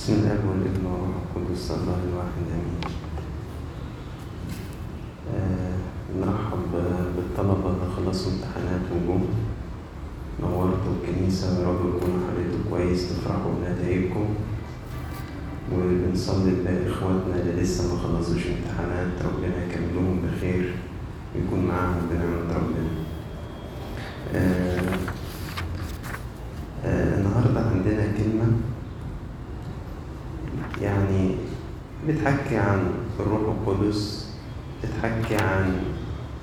بسم الله والابن والروح القدس الله الواحد آمين. آه، نرحب بالطلبة اللي خلصوا امتحانات وجم. نورتوا الكنيسة يا رب يكون حالتكم كويس تفرحوا بنتائجكم. وبنصلي لإخواتنا اللي لسه ما خلصوش امتحانات. ربنا يكملهم بخير ويكون معاهم بنعمة ربنا. آه، النهاردة عندنا كلمة يعني بتحكي عن الروح القدس بتحكي عن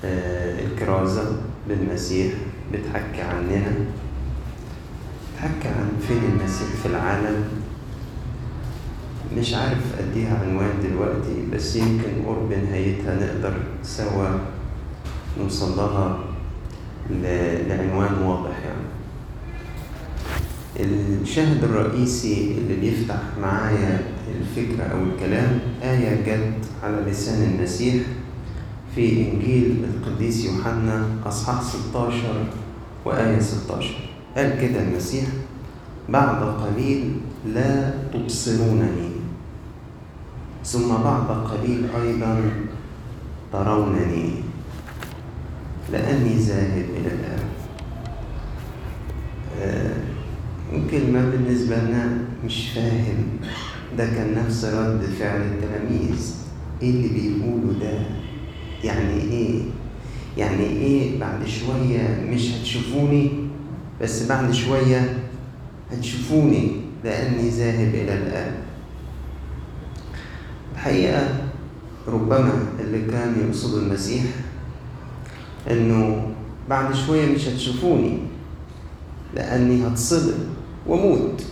آه، الكرازة بالمسيح بتحكي عننا بتحكي عن فين المسيح في العالم. مش عارف أديها عنوان دلوقتي بس يمكن قرب نهايتها نقدر سوا نوصل لها ل- لعنوان واضح يعني. الشاهد الرئيسي اللي بيفتح معايا الفكرة أو الكلام آية جت على لسان المسيح في إنجيل القديس يوحنا أصحاح 16 وآية 16 قال كده المسيح بعد قليل لا تبصرونني. ثم بعد قليل أيضا ترونني لأني ذاهب إلى الآب آه، كلمة بالنسبة لنا مش فاهم ده كان نفس رد فعل التلاميذ. إيه اللي بيقولوا ده؟ يعني إيه؟ يعني إيه بعد شوية مش هتشوفوني؟ بس بعد شوية هتشوفوني لأني ذاهب إلى الآب الحقيقة ربما اللي كان يقصد المسيح إنه بعد شوية مش هتشوفوني لأني هتصلب وأموت.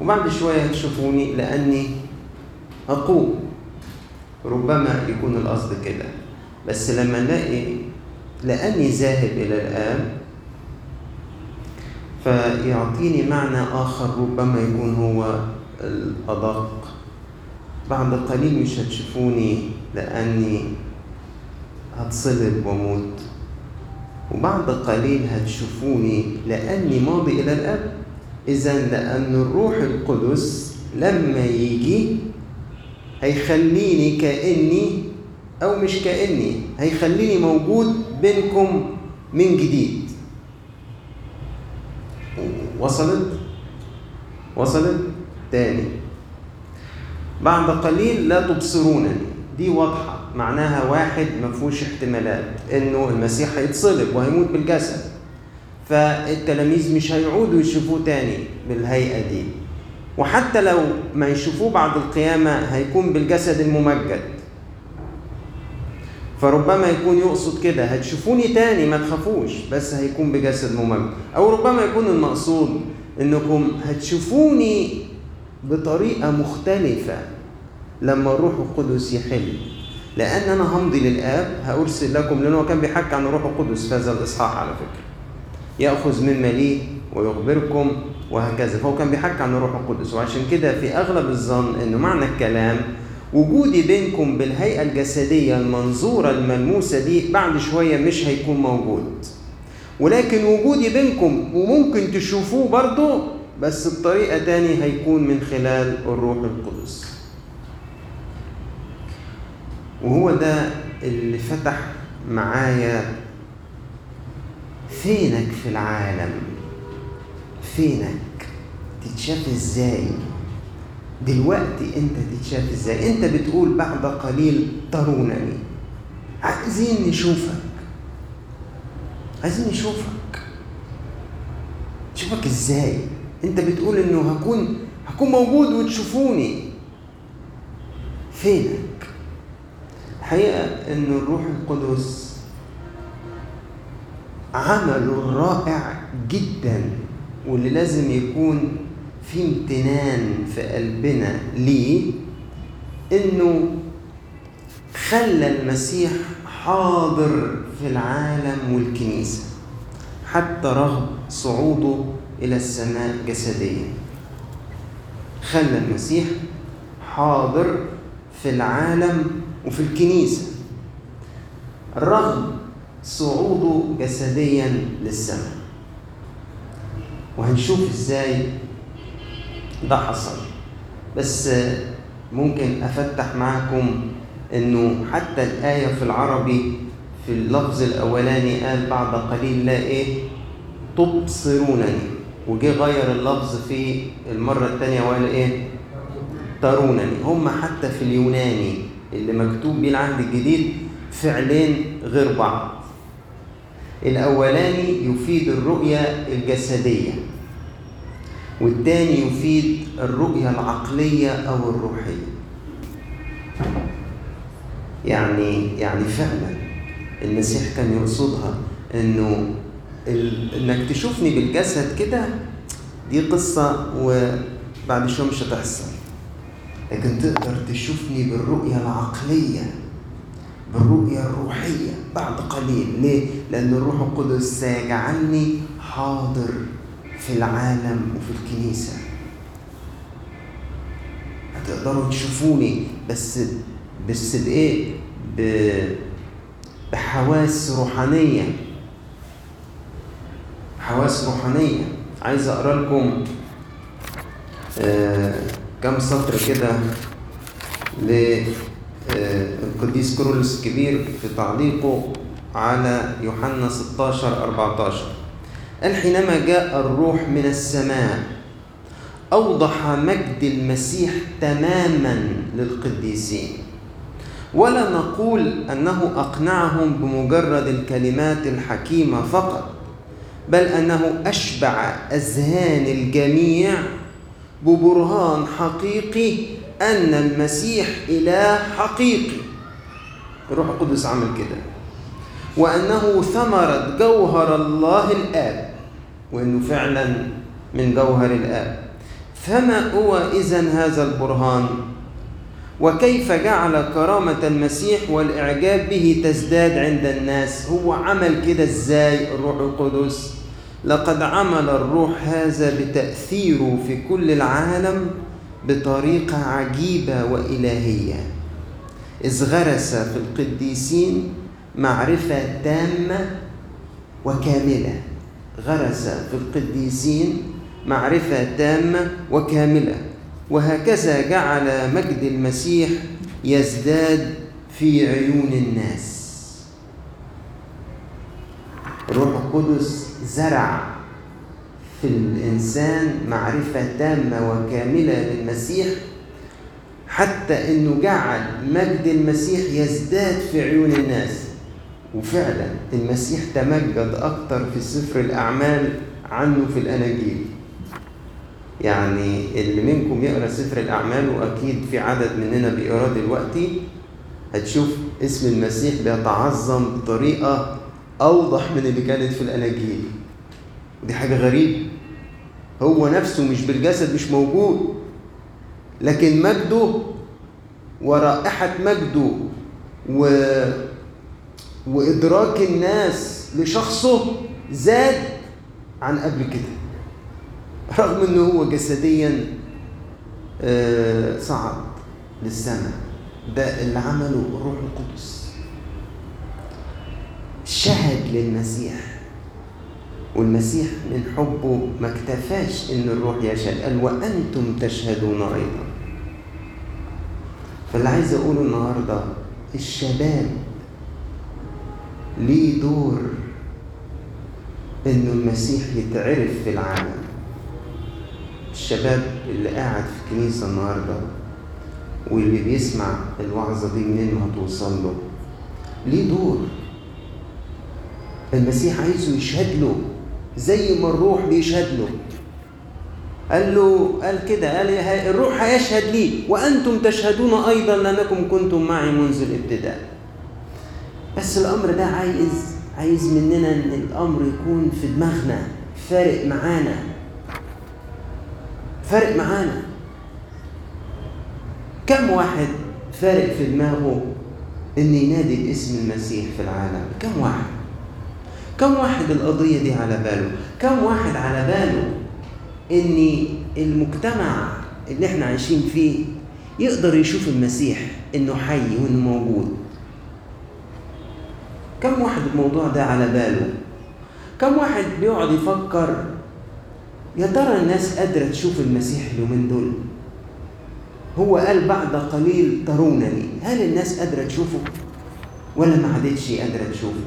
وبعد شوية هتشوفوني لأني هقوم ربما يكون القصد كده. بس لما نلاقي لأني ذاهب إلى الآب فيعطيني معنى آخر ربما يكون هو الأدق. بعد قليل مش هتشوفوني لأني هتصلب وأموت. وبعد قليل هتشوفوني لأني ماضي إلى الأب إذا لأن الروح القدس لما يجي هيخليني كأني أو مش كأني هيخليني موجود بينكم من جديد وصلت؟ وصلت؟ تاني بعد قليل لا تبصرونني دي واضحة معناها واحد ما فيهوش احتمالات إنه المسيح هيتصلب وهيموت بالجسد فالتلاميذ مش هيعودوا يشوفوه تاني بالهيئة دي. وحتى لو ما يشوفوه بعد القيامة هيكون بالجسد الممجد. فربما يكون يقصد كده هتشوفوني تاني ما تخافوش بس هيكون بجسد ممجد. أو ربما يكون المقصود إنكم هتشوفوني بطريقة مختلفة لما الروح القدس يحل. لأن أنا همضي للآب هأرسل لكم لأنه هو كان بيحكي عن الروح القدس في هذا الإصحاح على فكرة. يأخذ مما ليه ويخبركم وهكذا. فهو كان بيحكي عن الروح القدس وعشان كده في أغلب الظن إنه معنى الكلام وجودي بينكم بالهيئة الجسدية المنظورة الملموسة دي بعد شوية مش هيكون موجود. ولكن وجودي بينكم وممكن تشوفوه برضه بس بطريقة تاني هيكون من خلال الروح القدس. وهو ده اللي فتح معايا فينك في العالم؟ فينك؟ تتشاف إزاي؟ دلوقتي أنت تتشاف إزاي؟ أنت بتقول بعد قليل ترونني. عايزين نشوفك. عايزين نشوفك. نشوفك إزاي؟ أنت بتقول إنه هكون هكون موجود وتشوفوني. فينك؟ الحقيقة إن الروح القدس عمله رائع جدا واللي لازم يكون في امتنان في قلبنا ليه؟ إنه خلى المسيح حاضر في العالم والكنيسة حتى رغم صعوده إلى السماء جسديا. خلى المسيح حاضر في العالم وفي الكنيسة. رغم صعوده جسديا للسماء. وهنشوف إزاي ده حصل. بس ممكن أفتح معكم إنه حتى الآية في العربي في اللفظ الأولاني قال بعد قليل لا إيه؟ تبصرونني. وجه غير اللفظ في المرة الثانية وقال إيه؟ ترونني. هم حتى في اليوناني اللي مكتوب بيه العهد الجديد فعلين غير بعض. الأولاني يفيد الرؤية الجسدية والتاني يفيد الرؤية العقلية أو الروحية يعني يعني فعلا المسيح كان يقصدها إنه. إنك تشوفني بالجسد كده دي قصة وبعد شوية مش هتحصل لكن تقدر تشوفني بالرؤية العقلية بالرؤية الروحية. بعد قليل. ليه؟ لأن الروح القدس سيجعلني حاضر في العالم وفي الكنيسة. هتقدروا تشوفوني بس بس بإيه؟ بحواس روحانية. حواس روحانية. عايز أقرأ لكم آه كم سطر كده للقديس كرولوس الكبير في تعليقه على يوحنا 16 14 قال حينما جاء الروح من السماء أوضح مجد المسيح تماما للقديسين. ولا نقول أنه أقنعهم بمجرد الكلمات الحكيمة فقط بل أنه أشبع أذهان الجميع ببرهان حقيقي أن المسيح إله حقيقي. الروح القدس عمل كده. وأنه ثمرة جوهر الله الآب. وأنه فعلا من جوهر الآب. فما هو إذا هذا البرهان؟ وكيف جعل كرامة المسيح والإعجاب به تزداد عند الناس؟ هو عمل كده إزاي؟ الروح القدس. لقد عمل الروح هذا بتأثيره في كل العالم. بطريقة عجيبة وإلهية. إذ غرس في القديسين معرفة تامة وكاملة. غرس في القديسين معرفة تامة وكاملة. وهكذا جعل مجد المسيح يزداد في عيون الناس. الروح القدس زرع في الإنسان معرفة تامة وكاملة للمسيح حتى إنه جعل مجد المسيح يزداد في عيون الناس. وفعلا المسيح تمجد أكتر في سفر الأعمال عنه في الأناجيل. يعني اللي منكم يقرأ سفر الأعمال وأكيد في عدد مننا بيقراه دلوقتي هتشوف اسم المسيح بيتعظم بطريقة أوضح من اللي كانت في الأناجيل. دي حاجة غريبة. هو نفسه مش بالجسد مش موجود. لكن مجده ورائحة مجده و... وإدراك الناس لشخصه زاد عن قبل كده. رغم إنه هو جسديا صعد للسماء ده اللي عمله الروح القدس. شهد للمسيح. والمسيح من حبه ما اكتفاش إن الروح يشهد قال وأنتم تشهدون أيضا. فاللي عايز أقوله النهارده الشباب ليه دور إنه المسيح يتعرف في العالم؟ الشباب اللي قاعد في الكنيسة النهاردة واللي بيسمع الوعظة دي منين ما هتوصل له ليه دور؟ المسيح عايزه يشهد له. زي ما الروح بيشهد له. قال له قال كده قال الروح هيشهد لي وأنتم تشهدون أيضا لأنكم كنتم معي منذ الابتداء. بس الأمر ده عايز عايز مننا إن الأمر يكون في دماغنا فارق معانا. فارق معانا. كم واحد فارق في دماغه ان ينادي باسم المسيح في العالم؟ كم واحد؟ كم واحد القضية دي على باله؟ كم واحد على باله إن المجتمع اللي إحنا عايشين فيه يقدر يشوف المسيح إنه حي وإنه موجود؟ كم واحد الموضوع ده على باله؟ كم واحد بيقعد يفكر يا ترى الناس قادرة تشوف المسيح اليومين دول؟ هو قال بعد قليل ترونني هل الناس قادرة تشوفه؟ ولا ما عادتش قادرة تشوفه؟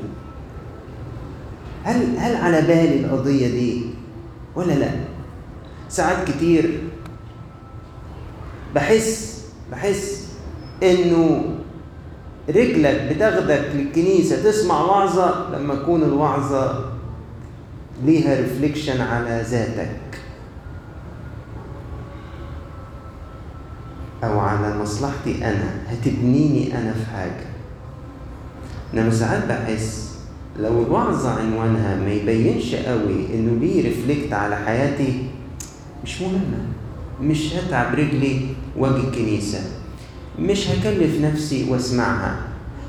هل هل على بالي القضية دي ولا لا؟ ساعات كتير بحس بحس إنه رجلك بتاخدك للكنيسة تسمع وعظة لما تكون الوعظة ليها reflection على ذاتك. أو على مصلحتي أنا هتبنيني أنا في حاجة. إنما ساعات بحس لو الوعظة عنوانها ما يبينش قوي إنه ليه reflect على حياتي مش مهمة مش هتعب رجلي واجي الكنيسة. مش هكلف نفسي واسمعها.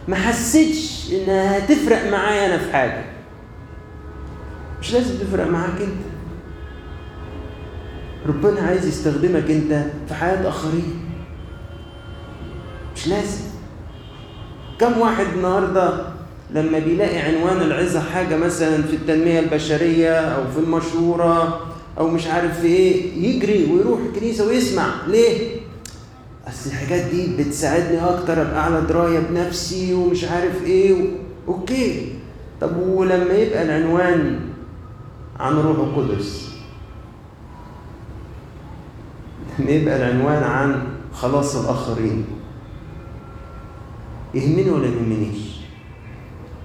ما حسيتش إنها هتفرق معايا أنا في حاجة. مش لازم تفرق معاك أنت. ربنا عايز يستخدمك أنت في حياة آخرين. مش لازم. كم واحد النهارده لما بيلاقي عنوان العظة حاجة مثلا في التنمية البشرية أو في المشورة أو مش عارف في إيه يجري ويروح الكنيسة ويسمع. ليه؟ أصل الحاجات دي بتساعدني أكتر أبقى على دراية بنفسي ومش عارف إيه. و... أوكي. طب ولما يبقى العنوان عن الروح القدس؟ لما يبقى العنوان عن خلاص الآخرين. يهمني ولا يهمنيش؟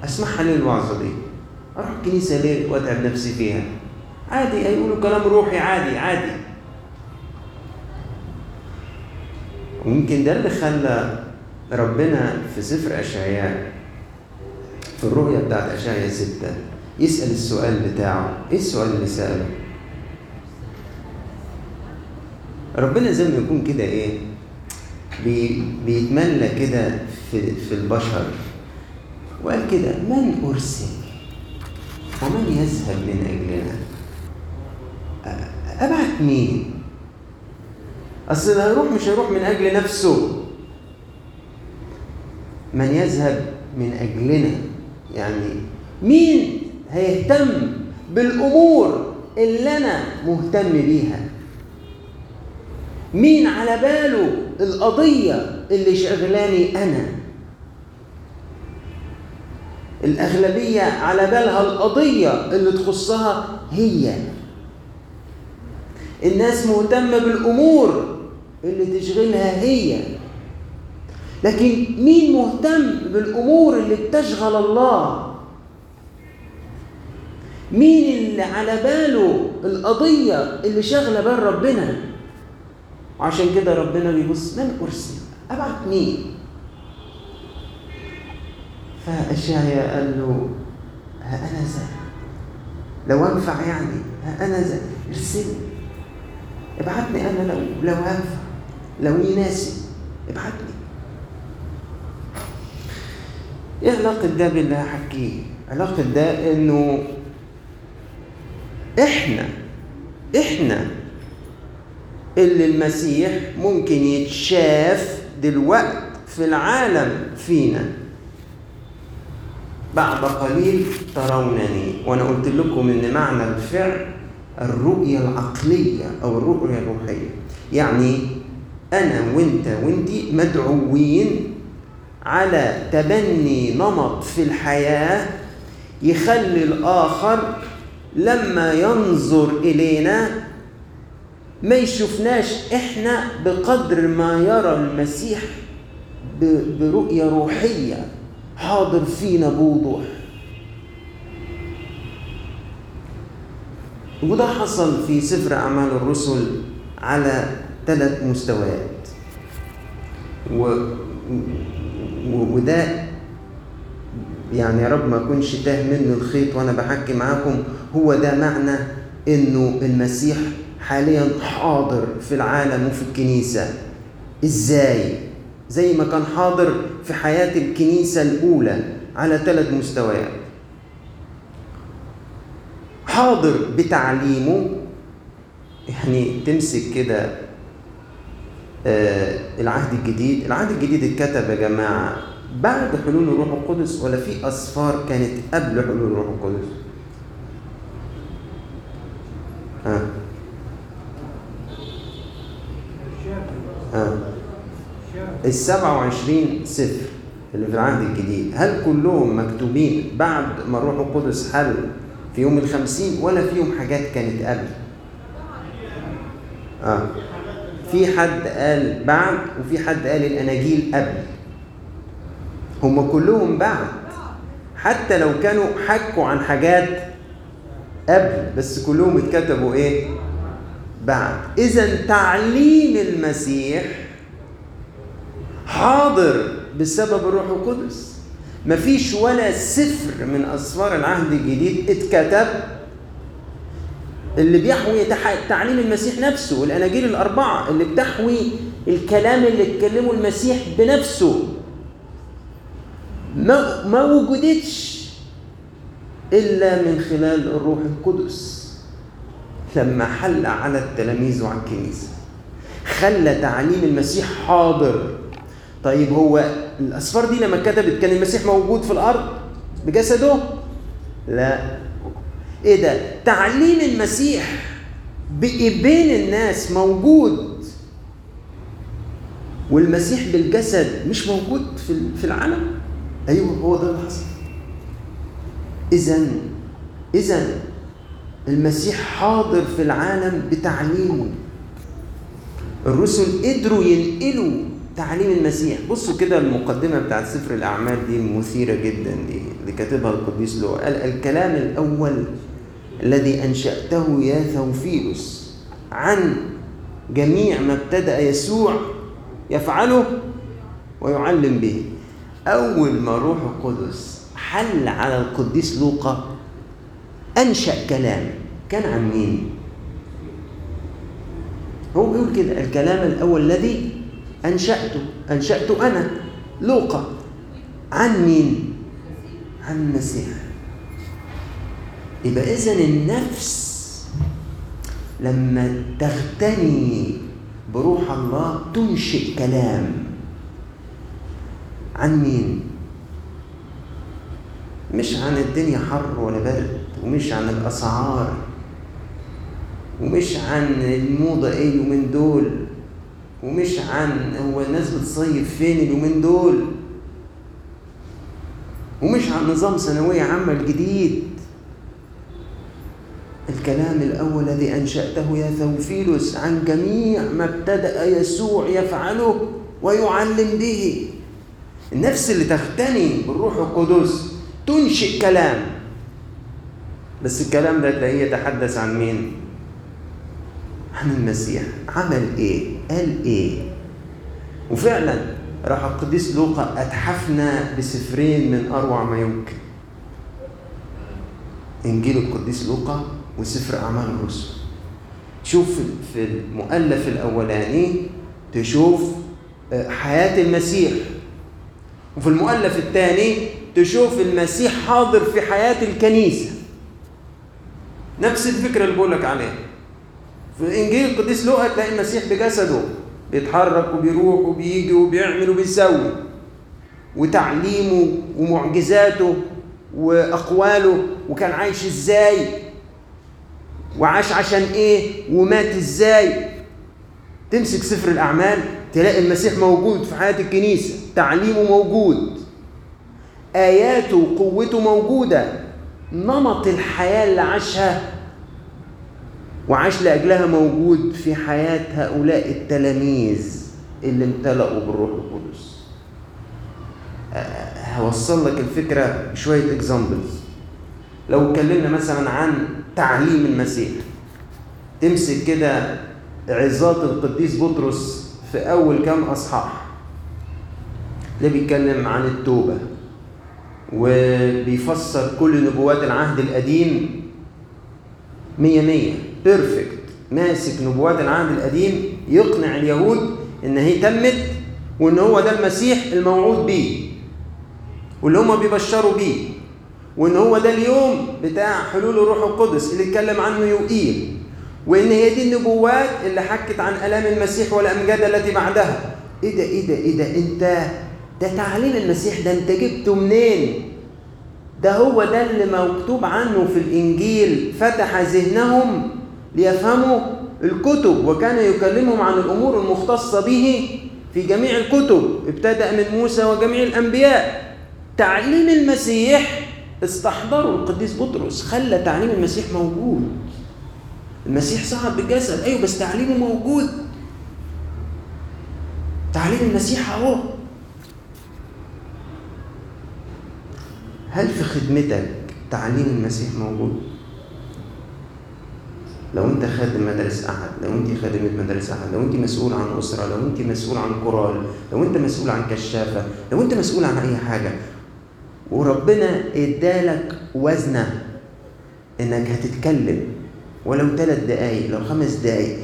اسمعها ليه الوعظه دي أروح الكنيسة ليه وأتعب نفسي فيها؟ عادي هيقولوا كلام روحي عادي عادي. ويمكن ده اللي خلى ربنا في سفر أشعياء في الرؤية بتاعت أشعياء ستة يسأل السؤال بتاعه. إيه السؤال اللي سأله؟ ربنا زي ما يكون كده بي بيتملى كده في, في البشر. وقال كده من أرسل؟ ومن يذهب من أجلنا؟ أبعت مين؟ أصل اللي هيروح مش هيروح من أجل نفسه. من يذهب من أجلنا؟ يعني مين هيهتم بالأمور اللي أنا مهتم بيها؟ مين على باله القضية اللي شغلاني أنا؟ الأغلبية على بالها القضية اللي تخصها هي. الناس مهتمة بالأمور اللي تشغلها هي. لكن مين مهتم بالأمور اللي بتشغل الله؟ مين اللي على باله القضية اللي شغلة بال ربنا؟ وعشان كده ربنا بيبص من أرسل أبعت مين؟ فأشعيا قال له ها أنا ذا لو أنفع يعني ها أنا ذا ارسلني. ابعتني أنا لو لو هنفع لو يناسب. ابعتني. إيه علاقة ده باللي هحكيه؟ علاقة ده إنه إحنا إحنا اللي المسيح ممكن يتشاف دلوقت في العالم فينا. بعد قليل ترونني. وأنا قلت لكم إن معنى الفعل الرؤية العقلية أو الرؤية الروحية. يعني أنا وأنت وأنتي مدعوين على تبني نمط في الحياة يخلي الآخر لما ينظر إلينا ما يشوفناش إحنا بقدر ما يرى المسيح برؤية روحية. حاضر فينا بوضوح. وده حصل في سفر أعمال الرسل على ثلاث مستويات. و... و... وده يعني يا رب ما أكونش تاه منه الخيط وأنا بحكي معاكم. هو ده معنى إنه المسيح حاليا حاضر في العالم وفي الكنيسة. إزاي؟ زي ما كان حاضر في حياة الكنيسة الأولى على ثلاث مستويات. حاضر بتعليمه يعني تمسك كده آه العهد الجديد. العهد الجديد اتكتب يا جماعة بعد حلول الروح القدس ولا في أسفار كانت قبل حلول الروح القدس؟ ها ها ال 27 سفر اللي في العهد الجديد. هل كلهم مكتوبين بعد ما الروح القدس حل في يوم الخمسين ولا فيهم حاجات كانت قبل؟ آه. في حد قال بعد وفي حد قال الأناجيل قبل. هم كلهم بعد. حتى لو كانوا حكوا عن حاجات قبل بس كلهم اتكتبوا إيه؟ بعد. اذا تعليم المسيح حاضر بسبب الروح القدس. مفيش ولا سفر من أسفار العهد الجديد اتكتب. اللي بيحوي تعليم المسيح نفسه الاناجيل الأربعة اللي بتحوي الكلام اللي اتكلمه المسيح بنفسه. ما ما وجدتش إلا من خلال الروح القدس. لما حل على التلاميذ وعلى الكنيسة خلى تعليم المسيح حاضر. طيب هو الأسفار دي لما اتكتبت كان المسيح موجود في الأرض بجسده؟ لا. إيه ده؟ تعليم المسيح بين الناس موجود. والمسيح بالجسد مش موجود في العالم؟ أيوه هو ده اللي حصل. اذا اذا المسيح حاضر في العالم بتعليمه. الرسل قدروا ينقلوا تعليم المسيح. بصوا كده المقدمة بتاعت سفر الأعمال دي مثيرة جدا دي اللي كاتبها القديس لو قال الكلام الأول الذي أنشأته يا ثوفيلوس عن جميع ما ابتدأ يسوع يفعله ويعلم به. أول ما روح القدس حل على القديس لوقا أنشأ كلام. كان عن مين؟ هو بيقول كده الكلام الأول الذي انشاته انشاته أنا لوقا. عن مين؟ عن المسيح. يبقى اذا النفس لما تغتني بروح الله تنشئ كلام. عن مين؟ مش عن الدنيا حر ولا برد ومش عن الأسعار ومش عن الموضة إيه اليومين دول. ومش عن هو الناس بتصيف فين اليومين دول. ومش عن نظام ثانوية عامة الجديد. الكلام الأول الذي أنشأته يا ثوفيلوس عن جميع ما ابتدأ يسوع يفعله ويعلم به. النفس اللي تغتني بالروح القدس تنشئ كلام. بس الكلام ده تلاقيه يتحدث عن مين؟ عن المسيح. عمل إيه؟ قال إيه؟ وفعلا راح القديس لوقا أتحفنا بسفرين من أروع ما يمكن. إنجيل القديس لوقا وسفر أعمال الرسل. تشوف في المؤلف الأولاني تشوف حياة المسيح. وفي المؤلف الثاني تشوف المسيح حاضر في حياة الكنيسة. نفس الفكرة اللي بقول لك عليها. في انجيل القديس لوقا تلاقي المسيح بجسده بيتحرك وبيروح وبيجي وبيعمل وبيسوي. وتعليمه ومعجزاته وأقواله وكان عايش إزاي؟ وعاش عشان إيه؟ ومات إزاي؟ تمسك سفر الأعمال تلاقي المسيح موجود في حياة الكنيسة تعليمه موجود. آياته وقوته موجودة. نمط الحياة اللي عاشها وعاش لأجلها موجود في حياة هؤلاء التلاميذ اللي امتلأوا بالروح القدس. هوصل لك الفكرة بشوية اكزامبلز لو اتكلمنا مثلا عن تعليم المسيح تمسك كده عظات القديس بطرس في أول كام أصحاح. ده بيتكلم عن التوبة وبيفسر كل نبوات العهد القديم مية مية. بيرفكت ماسك نبوات العهد القديم يقنع اليهود إن هي تمت وإن هو ده المسيح الموعود بيه واللي هم بيبشروا بيه وإن هو ده اليوم بتاع حلول الروح القدس اللي اتكلم عنه يوئيل وإن هي دي النبوات اللي حكت عن ألام المسيح والأمجاد التي بعدها. إيه ده إيه ده إيه ده أنت ده تعليم المسيح ده أنت جبته منين؟ ده هو ده اللي مكتوب عنه في الإنجيل فتح ذهنهم ليفهموا الكتب وكان يكلمهم عن الأمور المختصة به في جميع الكتب ابتدأ من موسى وجميع الأنبياء. تعليم المسيح استحضره القديس بطرس خلى تعليم المسيح موجود. المسيح صعد بالجسد أيوه بس تعليمه موجود. تعليم المسيح أهو. هل في خدمتك تعليم المسيح موجود؟ لو انت خادم مدارس أحد لو انت خادمة مدارس أحد لو انت مسؤول عن أسرة لو انت مسؤول عن كورال لو انت مسؤول عن كشافة لو انت مسؤول عن أي حاجة وربنا ادالك وزنة إنك هتتكلم. ولو ثلاث دقايق لو خمس دقايق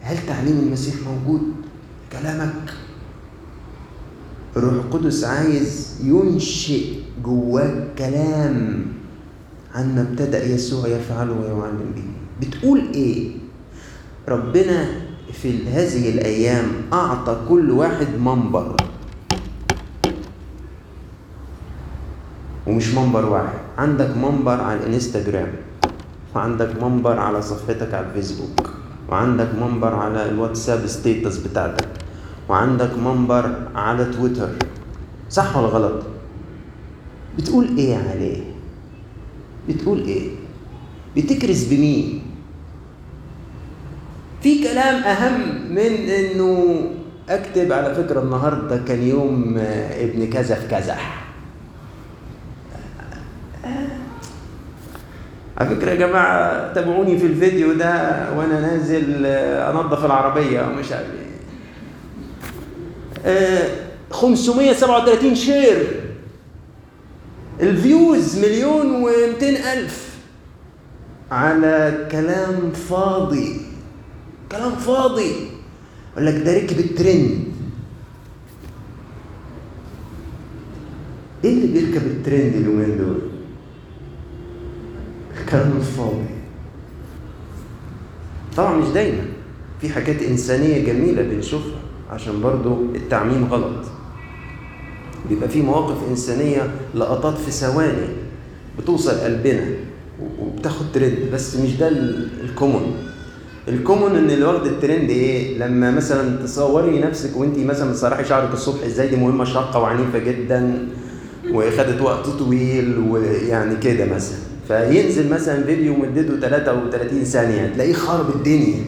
هل تعليم المسيح موجود؟ كلامك. الروح القدس عايز ينشئ جواك كلام عن ما ابتدأ يسوع يفعله ويعلم به. بتقول إيه؟ ربنا في هذه الأيام أعطى كل واحد منبر. ومش منبر واحد. عندك منبر على الإنستجرام وعندك منبر على صفحتك على الفيسبوك وعندك منبر على الواتساب ستيتس بتاعتك وعندك منبر على تويتر. صح ولا غلط؟ بتقول إيه عليه؟ بتقول إيه؟ بتكرز بمين؟ في كلام أهم من إنه أكتب على فكرة النهارده كان يوم ابن كذا في كذا. على فكرة يا جماعة تابعوني في الفيديو ده وأنا نازل أنظف العربية ومش عارف إيه. 537 share. ال views مليون و200 ألف على كلام فاضي. كلام فاضي. يقول لك ده ركب الترند. إيه اللي بيركب الترند اليومين دول؟ الكلام الفاضي. طبعا مش دايما. في حاجات إنسانية جميلة بنشوفها عشان برضو التعميم غلط. بيبقى في مواقف إنسانية لقطات في ثواني بتوصل قلبنا وبتاخد ترند. بس مش ده ال common ال common إن اللي واخد الترند إيه؟ لما مثلا تصوري نفسك وأنت مثلا بتسرحي شعرك الصبح إزاي دي مهمة شاقة وعنيفة جدا وخدت وقت طويل ويعني كده مثلا. فينزل مثلا فيديو مدته 33 ثانية تلاقيه خرب الدنيا.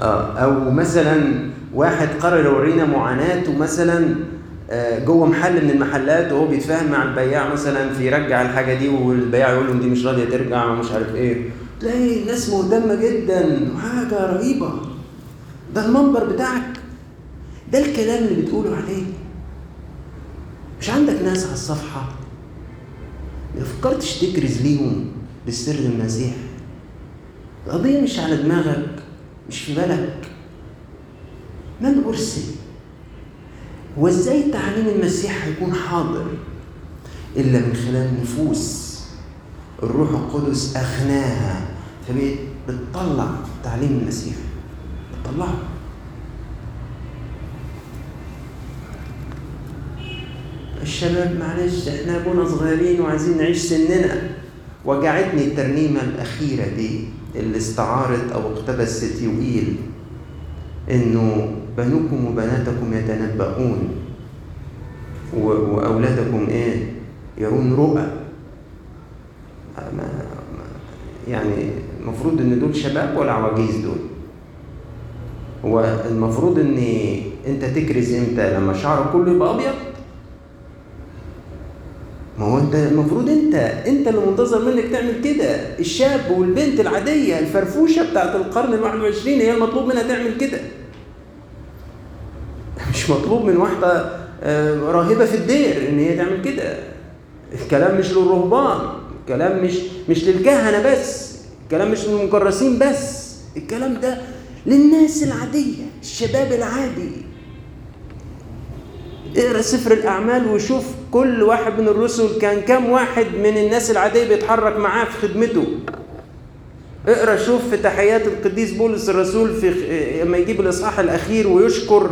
آه أو مثلا واحد قرر يورينا معاناته مثلا جوه محل من المحلات وهو بيتفاهم مع البياع مثلا في يرجع الحاجة دي والبياع يقول له دي مش راضية ترجع ومش عارف إيه. تلاقي الناس مهتمة جدا. وحاجه رهيبة. ده المنبر بتاعك. ده الكلام اللي بتقوله عليه. مش عندك ناس على الصفحة. ما فكرتش تكرز ليهم بالسر المسيح. القضية مش على دماغك مش في بالك. من ارسل وازاي تعليم المسيح هيكون حاضر إلا من خلال نفوس؟ الروح القدس اخناها فبقت بتطلع تعليم المسيح بتطلعه الشباب معلش إحنا ابونا صغيرين وعايزين نعيش سننا وجعتني الترنيمه الاخيره دي اللي استعارت أو اقتبست يوئيل. إنه بنوكم وبناتكم يتنبؤون. وأولادكم إيه؟ يرون رؤى. يعني المفروض إن دول شباب ولا عواجيز دول؟ هو المفروض إن أنت تكرز إمتى؟ لما شعرك كله يبقى أبيض؟ ما هو أنت المفروض أنت أنت اللي منتظر منك تعمل كده. الشاب والبنت العادية الفرفوشة بتاعت القرن ال 21 هي المطلوب منها تعمل كده. مش مطلوب من واحدة راهبة في الدير إن هي تعمل كده. الكلام مش للرهبان الكلام مش مش للكهنة بس. الكلام مش للمكرسين بس الكلام ده للناس العادية الشباب العادي. اقرأ سفر الأعمال وشوف كل واحد من الرسل كان كم واحد من الناس العادية بيتحرك معاه في خدمته. اقرأ شوف في تحيات القديس بولس الرسول في لما يجيب الإصحاح الأخير ويشكر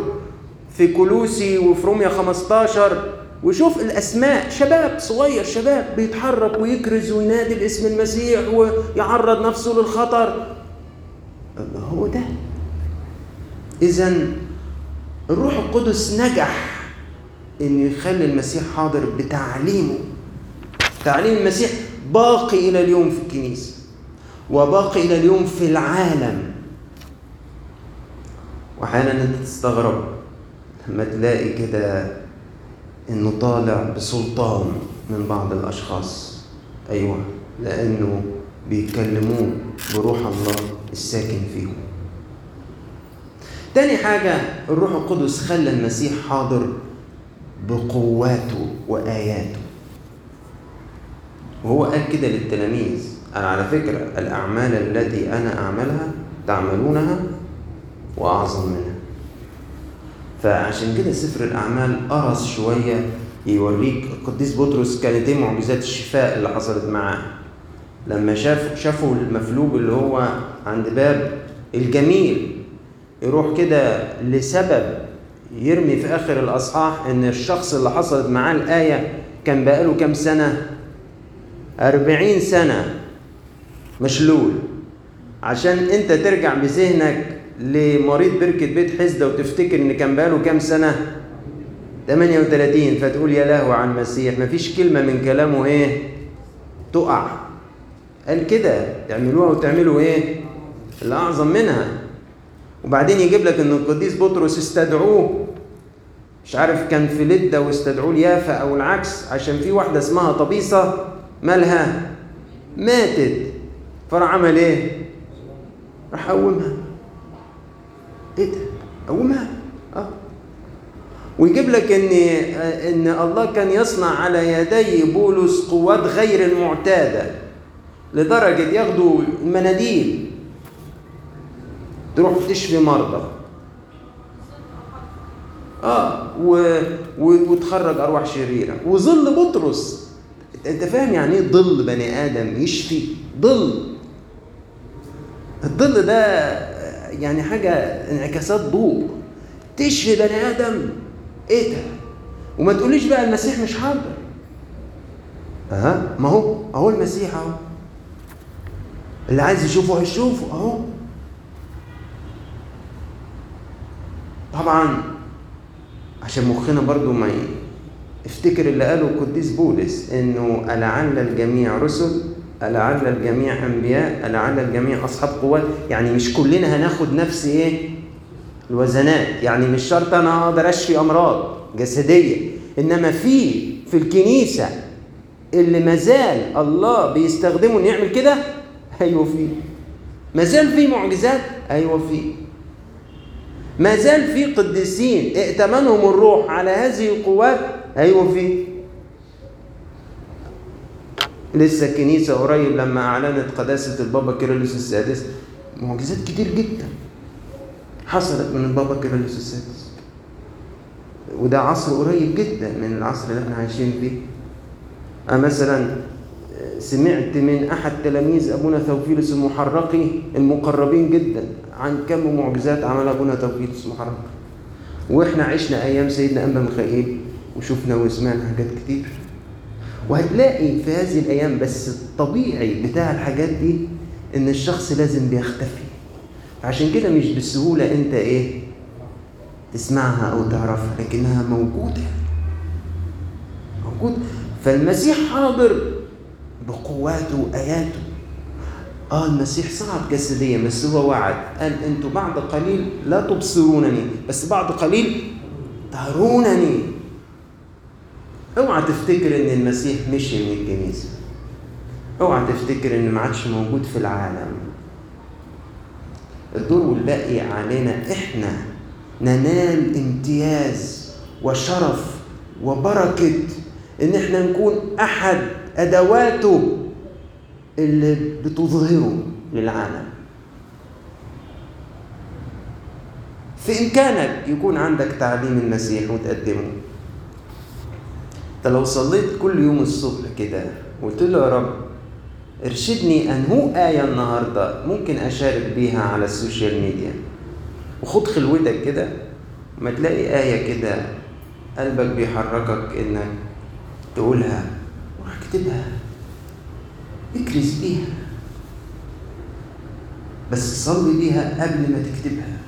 في كلوسي وفي روميا 15 وشوف الأسماء شباب صغير شباب بيتحرك ويكرز وينادي باسم المسيح ويعرض نفسه للخطر. هو ده. اذا الروح القدس نجح انه يخلي المسيح حاضر بتعليمه. تعليم المسيح باقي إلى اليوم في الكنيسة وباقي إلى اليوم في العالم. وأحيانا أنت تستغرب لما تلاقي كده إنه طالع بسلطان من بعض الأشخاص. أيوه لأنه بيكلموه بروح الله الساكن فيهم. تاني حاجة الروح القدس خلى المسيح حاضر بقواته وآياته. وهو قال كده للتلاميذ. أنا على فكرة الأعمال التي أنا أعملها تعملونها وأعظم منها. فعشان كده سفر الأعمال قرص شوية يوريك القديس بطرس كانت إيه معجزات الشفاء اللي حصلت معاه. لما شاف شافوا المفلوج اللي هو عند باب الجميل يروح كده لسبب يرمي في آخر الأصحاح إن الشخص اللي حصلت معاه الآية كان بقاله كام سنة؟ أربعين سنة مشلول. عشان أنت ترجع بذهنك لمريض بركة بيت حزدة وتفتكر إن كان بقاله كام سنة؟ 38 فتقول يا لهو عن المسيح مفيش كلمة من كلامه إيه؟ تقع. قال كده. تعملوها وتعملوا إيه؟ الأعظم منها. وبعدين يجيب لك إن القديس بطرس استدعوه. مش عارف كان في لدة واستدعوه ليافا أو العكس عشان في واحدة اسمها طبيصة مالها؟ ماتت. فراح عمل إيه؟ راح قومها. إيه ده؟ قومها آه. ويجيب لك إن إن الله كان يصنع على يدي بولس قوات غير المعتادة لدرجة ياخدوا المناديل تروح تشفي مرضى. آه و... و... وتخرج أرواح شريرة. وظل بطرس. أنت فاهم يعني إيه ظل بني آدم يشفي؟ ظل. الظل ده يعني حاجة انعكاسات ضوء. تشفي بني آدم. إيه ده؟ وما تقوليش بقى المسيح مش حاضر. أها؟ ما هو اهو المسيح أهو. اللي عايز يشوفه هيشوفه أهو. طبعا عشان مخنا برضو ما افتكر اللي قاله القديس بولس إنه ألعل الجميع رسل ألعل الجميع أنبياء ألعل الجميع أصحاب قوات يعني مش كلنا هناخد نفس إيه؟ الوزنات. يعني مش شرط أنا أقدر أشفي أمراض جسدية. إنما في في الكنيسة اللي مازال الله بيستخدمه إنه يعمل كده أيوه في. مازال في معجزات أيوه في. ما زال في قديسين ائتمنهم الروح على هذه القوات أيوه في. لسه الكنيسة قريب لما أعلنت قداسة البابا كيرلس السادس. معجزات كتير جدا حصلت من البابا كيرلس السادس. وده عصر قريب جدا من العصر اللي إحنا عايشين فيه. أنا مثلا سمعت من أحد تلاميذ أبونا ثوفيلس المحرقي المقربين جدا عن كم معجزات عملها أبونا ثوفيلس المحرقي. وإحنا عشنا أيام سيدنا أنبا ميخائيل وشفنا وسمعنا حاجات كتير. وهتلاقي في هذه الأيام بس الطبيعي بتاع الحاجات دي إن الشخص لازم بيختفي. عشان كده مش بالسهولة أنت إيه تسمعها أو تعرفها لكنها موجودة. موجود فالمسيح حاضر بقواته وآياته. آه المسيح صعد جسديا بس هو وعد. قال أنتوا بعد قليل لا تبصرونني بس بعد قليل ترونني. اوعى تفتكر إن المسيح مشي من الكنيسة. اوعى تفتكر إن ما عادش موجود في العالم. الدور والباقي علينا إحنا ننال امتياز وشرف وبركة إن إحنا نكون أحد أدواته اللي بتظهره للعالم. في إمكانك يكون عندك تعليم المسيح وتقدمه. انت لو صليت كل يوم الصبح كده وقلت له يا رب ارشدني انهو آية النهاردة ممكن أشارك بيها على ال social media. وخد خلوتك كده ما تلاقي آية كده قلبك بيحركك إنك تقولها روح اكتبها اكرز بيها. بس صلي بيها قبل ما تكتبها.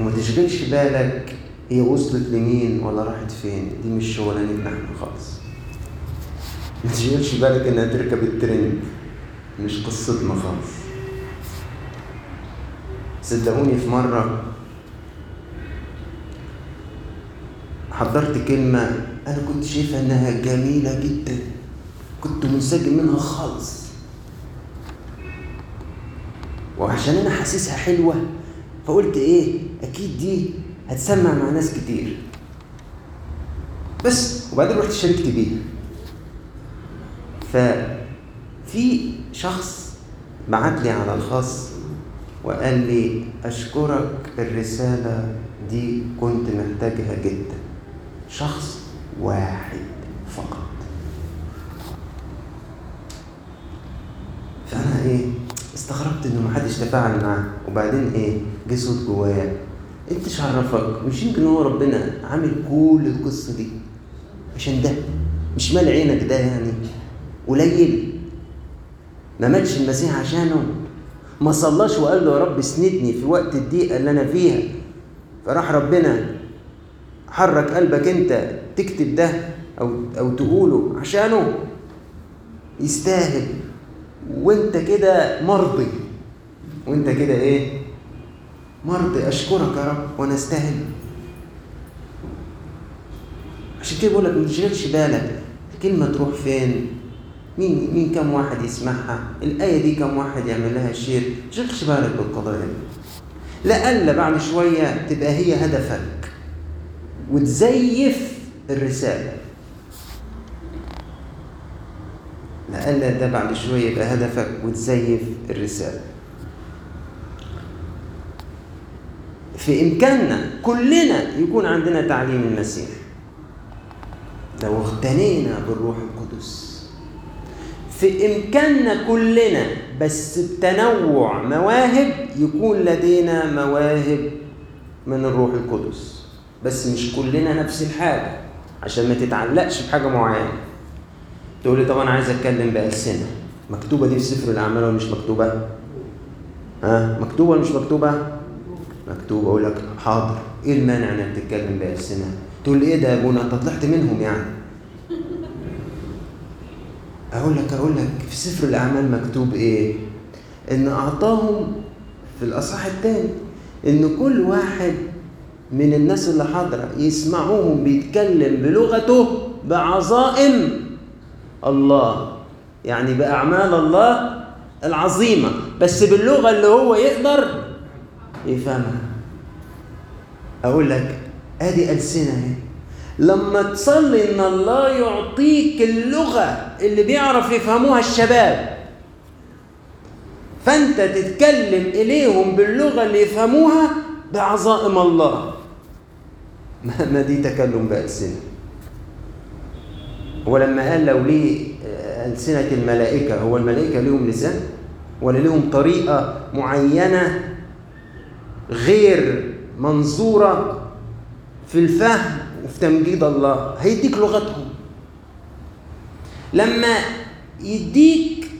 وما تشغلش بالك هي وصلت لمين ولا راحت فين؟ دي مش شغلانتنا إحنا خالص. ما تشغلش بالك إنها تركب الترند. مش قصتنا خالص. صدقوني في مرة حضرت كلمة أنا كنت شايفها إنها جميلة جدا. كنت منسجم منها خالص. وعشان أنا حاسسها حلوة فقلت إيه؟ أكيد دي هتسمع مع ناس كتير. بس وبعدين رحت شاركت بيها ففي شخص بعت لي على الخاص وقال لي أشكرك الرسالة دي كنت محتاجها جدا. شخص واحد فقط. فأنا إيه استغربت إنه محدش تفاعل معاه. وبعدين إيه جه صوت جوايا أنت مش عرفك مش يمكن هو ربنا عامل كل القصة دي عشان ده؟ مش مال عينك ده يعني؟ قليل. ما ماتش المسيح عشانه. ما صلاش وقال له يا رب اسندني في وقت الضيقة اللي أنا فيها. فراح ربنا حرك قلبك أنت تكتب ده أو أو تقوله عشانه. يستاهل. وأنت كده مرضي. وأنت كده إيه؟ مرضي أشكرك يا رب وأنا استاهل عشان كده بقول لك ما تشغلش بالك الكلمة تروح فين؟ مين مين كم واحد يسمعها؟ الآية دي كم واحد يعمل لها شير تشغلش بالك بالقضايا دي. لألا بعد شوية تبقى هي هدفك. وتزيف الرسالة. لألا ده بعد شوية يبقى هدفك وتزيف الرسالة. في إمكاننا كلنا يكون عندنا تعليم المسيح. لو اغتنينا بالروح القدس. في إمكاننا كلنا بس بتنوع مواهب يكون لدينا مواهب من الروح القدس. بس مش كلنا نفس الحاجة عشان ما تتعلقش بحاجة معينة. تقول لي طب أنا عايز أتكلم بألسنة. مكتوبة دي في سفر الأعمال ولا مش مكتوبة؟ ها؟ مكتوبة ولا مش مكتوبة؟ مكتوبة أقول لك حاضر إيه المانع إنك تتكلم بألسنة؟ تقول إيه ده يا أبونا أنت طلعت منهم يعني أقول لك أقول لك في سفر الأعمال مكتوب إيه؟ إن أعطاهم في الأصحاح الثاني إن كل واحد من الناس اللي حاضرة يسمعوهم بيتكلم بلغته بعظائم الله يعني بأعمال الله العظيمة بس باللغة اللي هو يقدر يفهمها أقول لك أدي ألسنة اهي لما تصلي إن الله يعطيك اللغة اللي بيعرف يفهموها الشباب فأنت تتكلم إليهم باللغة اللي يفهموها بعظائم الله. ما دي تكلم بألسنة. ولما قال لو ليه ألسنة الملائكة هو الملائكة ليهم لسان ولا ليهم طريقة معينة؟ غير منظورة في الفهم وفي تمجيد الله. هيديك لغتهم. لما يديك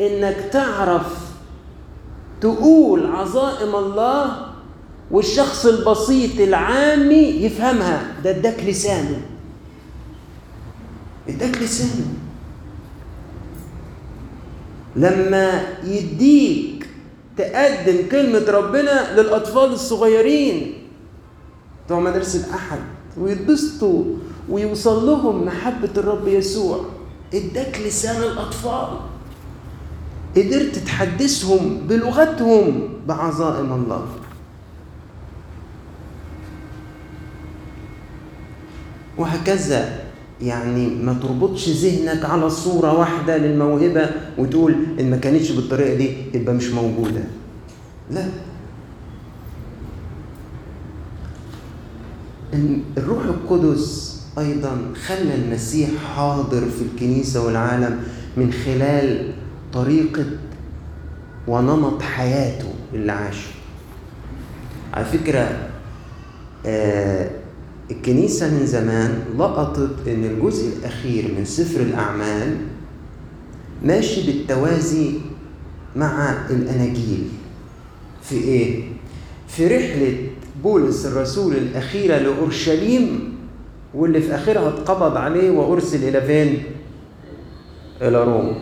إنك تعرف تقول عظائم الله والشخص البسيط العامي يفهمها ده اداك لسانه. اداك لسانه. لما يديك تقدم كلمة ربنا للأطفال الصغيرين بتوع مدارس الأحد ويتبسطوا ويوصل لهم محبة الرب يسوع. اداك لسان الأطفال. قدرت تحدثهم بلغتهم بعظائم الله. وهكذا يعني ما تربطش ذهنك على صورة واحدة للموهبة وتقول إن ما كانتش بالطريقة دي يبقى مش موجودة. لا. الروح القدس أيضا خلى المسيح حاضر في الكنيسة والعالم من خلال طريقة ونمط حياته اللي عاشه. على فكرة آه الكنيسة من زمان لقطت إن الجزء الأخير من سفر الأعمال ماشي بالتوازي مع الأناجيل في إيه؟ في رحلة بولس الرسول الأخيرة لأورشليم واللي في آخرها اتقبض عليه وأرسل إلى فين؟ إلى روما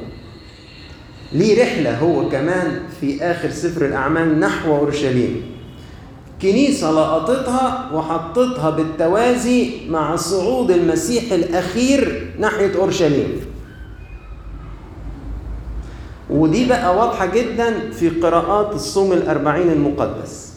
ليه رحلة هو كمان في آخر سفر الأعمال نحو أورشليم كنيسة لقطتها وحطتها بالتوازي مع صعود المسيح الأخير ناحية أورشليم. ودي بقى واضحة جدا في قراءات الصوم الأربعين المقدس.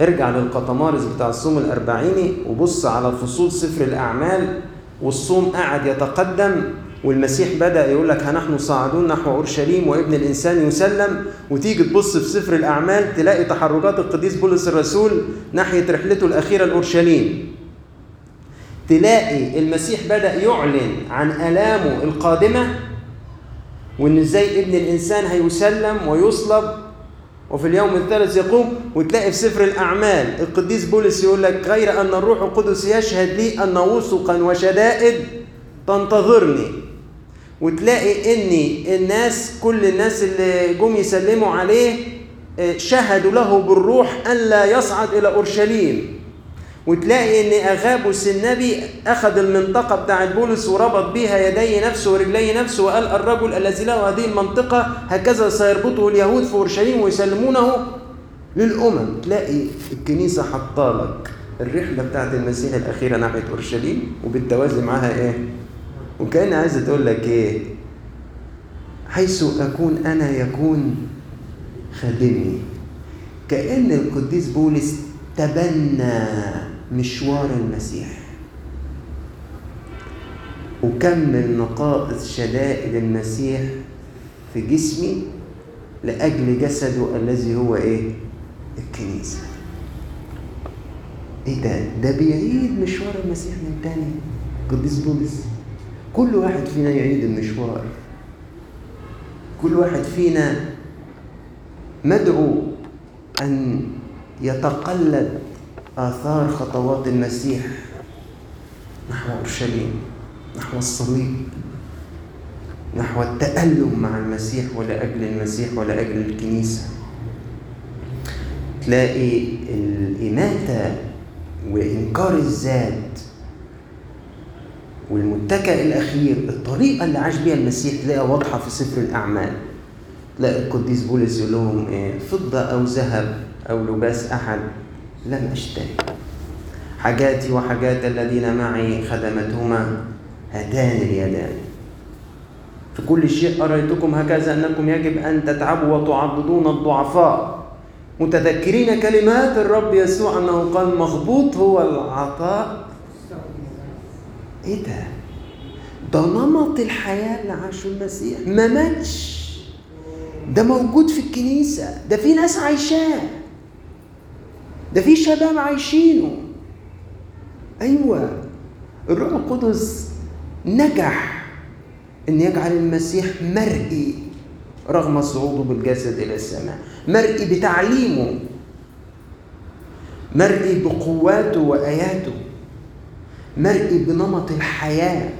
ارجع للقطمارس بتاع الصوم الأربعيني وبص على فصول سفر الأعمال والصوم قاعد يتقدم والمسيح بدأ يقول لك ها نحن صاعدون نحو أورشليم وابن الإنسان يسلم. وتيجي تبص في سفر الأعمال تلاقي تحركات القديس بولس الرسول ناحية رحلته الأخيرة لأورشليم. تلاقي المسيح بدأ يعلن عن آلامه القادمة وإن إزاي ابن الإنسان هيسلم ويصلب وفي اليوم الثالث يقوم. وتلاقي في سفر الأعمال القديس بولس يقول لك غير أن الروح القدس يشهد لي أن وثقا وشدائد تنتظرني. وتلاقي ان الناس كل الناس اللي جم يسلموا عليه شهدوا له بالروح أن لا يصعد إلى أورشليم. وتلاقي ان اغابوس النبي أخذ المنطقة بتاعت بولس وربط بها يدي نفسه ورجلي نفسه وقال الرجل الذي له هذه المنطقة هكذا سيربطه اليهود في أورشليم ويسلمونه للأمم. تلاقي الكنيسة حطالك. الرحلة بتاعت المسيح الأخيرة ناحية أورشليم وبالتوازي معاها إيه؟ وكان عايزه تقول لك إيه؟ حيث أكون أنا يكون خادمي. كأن القديس بولس تبنى مشوار المسيح. وكمل نقائص شدائد المسيح في جسمي لأجل جسده الذي هو إيه؟ الكنيسة. إيه ده؟ ده بيعيد مشوار المسيح من تاني. قديس بولس. كل واحد فينا يعيد المشوار. كل واحد فينا مدعو أن يتقلد آثار خطوات المسيح نحو أورشليم نحو الصليب نحو التألم مع المسيح ولأجل المسيح ولأجل الكنيسة. تلاقي الإماتة وإنكار الذات والمتكئ الأخير الطريقة اللي عاش بيها المسيح تلاقيها واضحة في سفر الأعمال. تلاقي القديس بولس يقول لهم إيه فضة أو ذهب أو لباس أحد لم أشتري. حاجاتي وحاجات الذين معي خدمتهما هاتان اليدان. في كل شيء أريتكم هكذا أنكم يجب أن تتعبوا وتعضدون الضعفاء. متذكرين كلمات الرب يسوع أنه قال مغبوط هو العطاء إيه ده؟ ده نمط الحياة اللي عاشه المسيح. ما ماتش. ده موجود في الكنيسة. ده في ناس عايشاه. ده في شباب عايشينه. أيوة. الروح القدس نجح أن يجعل المسيح مرئي رغم صعوده بالجسد إلى السماء. مرئي بتعليمه. مرئي بقواته وآياته. مرئي بنمط الحياة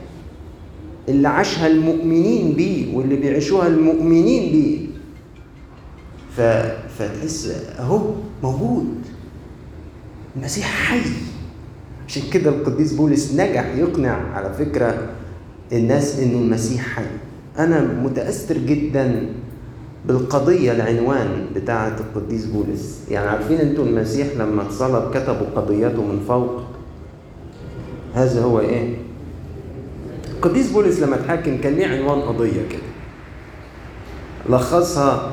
اللي عاشها المؤمنين بيه واللي بيعيشوها المؤمنين بيه. ف... فتحس اهو موجود. المسيح حي. عشان كده القديس بولس نجح يقنع على فكرة الناس إنه المسيح حي. أنا متأثر جدا بالقضية العنوان بتاعة القديس بولس. يعني عارفين أنتوا المسيح لما اتصلب كتبوا قضيته من فوق؟ هذا هو إيه؟ القديس بولس لما اتحاكم كان ليه عنوان قضية كده. لخصها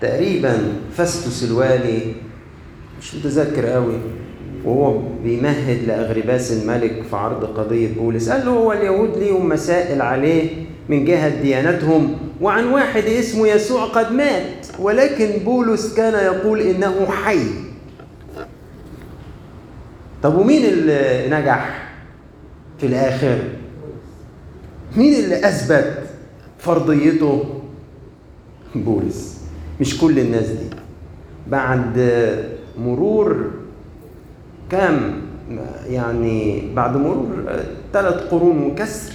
تقريبا فستوس الوالي مش متذكر قوي وهو بيمهد لاغرباس الملك في عرض قضية بولس. قال له هو اليهود ليهم مسائل عليه من جهة ديانتهم وعن واحد اسمه يسوع قد مات ولكن بولس كان يقول إنه حي. طب ومين اللي نجح في الآخر. مين اللي أثبت فرضيته؟ بولس. مش كل الناس دي. بعد مرور كام يعني بعد مرور ثلاث قرون وكسر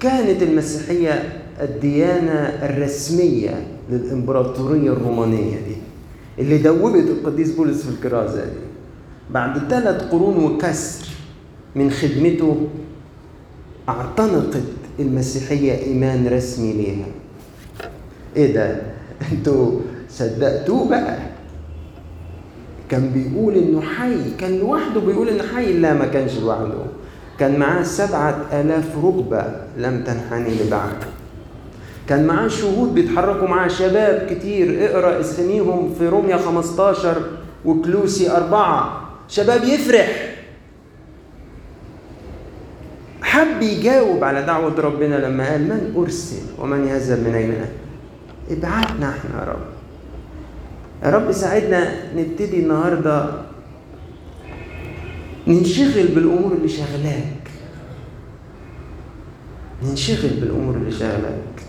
كانت المسيحية الديانة الرسمية للإمبراطورية الرومانية دي اللي دوبت القديس بولس في الكرازة دي. بعد ثلاث قرون وكسر من خدمته اعتنقت المسيحية إيمان رسمي ليها. إيه ده؟ أنتوا صدقتوه بقى. كان بيقول إنه حي كان لوحده بيقول إنه حي. لا ما كانش لوحده. كان معاه سبعة آلاف ركبة لم تنحني لبعد كان معاه شهود بيتحركوا معاه شباب كتير. اقرأ اساميهم في روميا 15 وكلوسي أربعة. شباب يفرح. حب يجاوب على دعوة ربنا لما قال من أرسل ومن يذهب من أين ابعتنا إحنا يا رب. يا رب ساعدنا نبتدي النهارده ننشغل بالأمور اللي شغلاك ننشغل بالأمور اللي شغلاك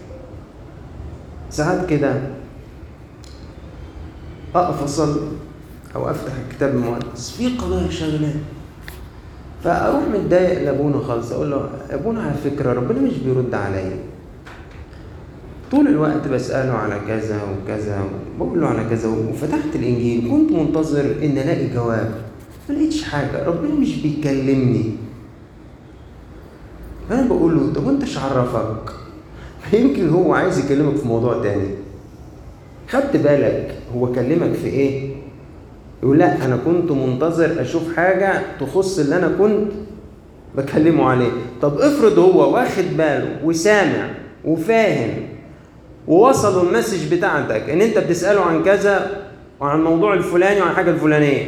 ساعات كده أقف أصلي أو أفتح الكتاب المقدس في قضايا شغلاني فأروح متضايق لأبونا خالص أقول له أبونا على فكرة ربنا مش بيرد عليا. طول الوقت بسأله على كذا وكذا وبقول له على كذا وفتحت الإنجيل كنت منتظر إن ألاقي جواب ما لقيتش حاجة ربنا مش بيكلمني. فأنا بقول له طب إيش عرفك؟ يمكن هو عايز يكلمك في موضوع تاني. خدت بالك هو كلمك في إيه؟ يقول لا أنا كنت منتظر أشوف حاجة تخص اللي أنا كنت بكلمه عليه. طب افرض هو واخد باله وسامع وفاهم ووصلوا المسج بتاعتك إن أنت بتسأله عن كذا وعن الموضوع الفلاني وعن حاجة الفلانية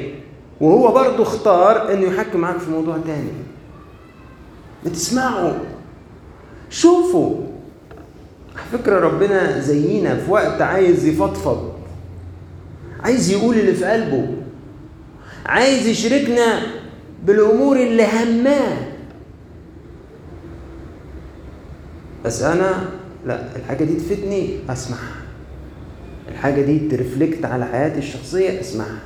وهو برضه اختار إنه يحكي معاك في موضوع تاني. ما تسمعوا شوفوا على فكرة ربنا زينا في وقت عايز يفضفض عايز يقول اللي في قلبه. عايز يشركنا بالأمور اللي هماه. بس أنا لا الحاجة دي تفيدني اسمعها الحاجة دي تريفلكت على حياتي الشخصية اسمعها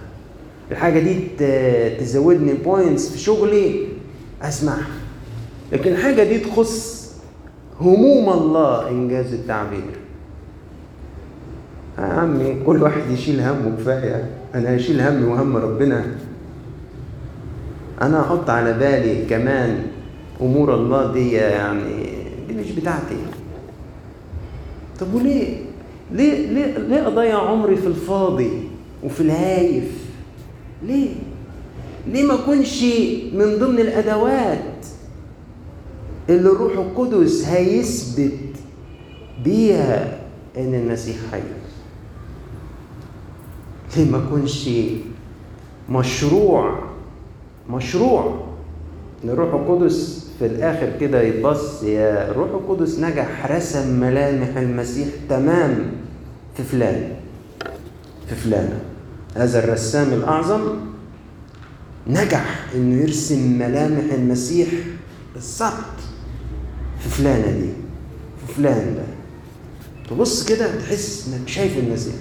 الحاجة دي تزودني points في شغلي اسمعها لكن الحاجة دي تخص هموم الله إن جاز التعبير. يا عمي كل واحد يشيل همه كفاية. أنا هشيل همي وهم ربنا. أنا أحط على بالي كمان أمور الله دي يعني دي مش بتاعتي. طب وليه؟ ليه ليه ليه أضيع عمري في الفاضي وفي الهايف؟ ليه؟ ليه ما أكونش من ضمن الأدوات اللي الروح القدس هيثبت بيها إن المسيح حي؟ ليه ما أكونش مشروع مشروع إن الروح القدس في الآخر كده يتبص يا الروح القدس نجح رسم ملامح المسيح تمام في فلان في فلانة. هذا الرسام الأعظم نجح إنه يرسم ملامح المسيح بالظبط في فلانة دي في فلان ده. تبص كده تحس إنك شايف المسيح.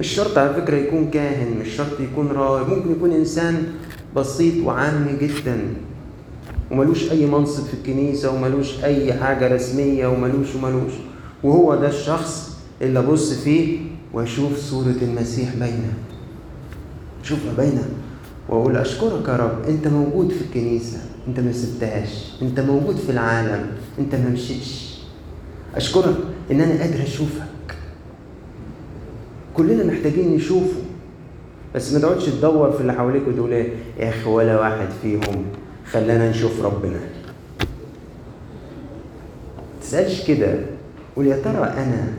مش شرط على فكرة يكون كاهن مش شرط يكون راهب ممكن يكون إنسان بسيط وعامي جدا وملوش أي منصب في الكنيسة وملوش أي حاجة رسمية وملوش وملوش. وهو ده الشخص اللي أبص فيه وأشوف صورة المسيح باينة أشوفها باينة وأقول أشكرك يا رب أنت موجود في الكنيسة أنت ما سبتهاش أنت موجود في العالم أنت ما مشيتش. أشكرك إن أنا قادر أشوفك. كلنا محتاجين نشوفه. بس ما تقعدش تدور في اللي حواليك وتقول إيه يا أخي ولا واحد فيهم خلانا نشوف ربنا. تسألش كده. قول يا ترى أنا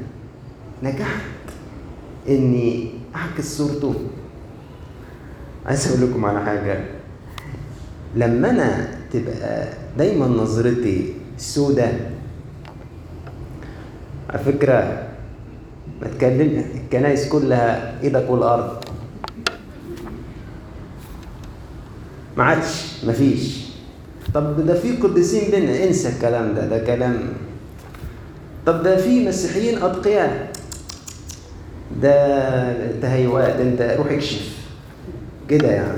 نجحت إني أعكس صورته؟ عايز أقول لكم على حاجة. لما أنا تبقى دايما نظرتي سودة على فكرة ما تكلم الكنايس كلها إيدك والأرض. ما عادش مفيش طب ده في قديسين بينا انسى الكلام ده ده كلام. طب ده في مسيحيين أتقياء. ده تهيؤات انت روح اكشف. كده يعني.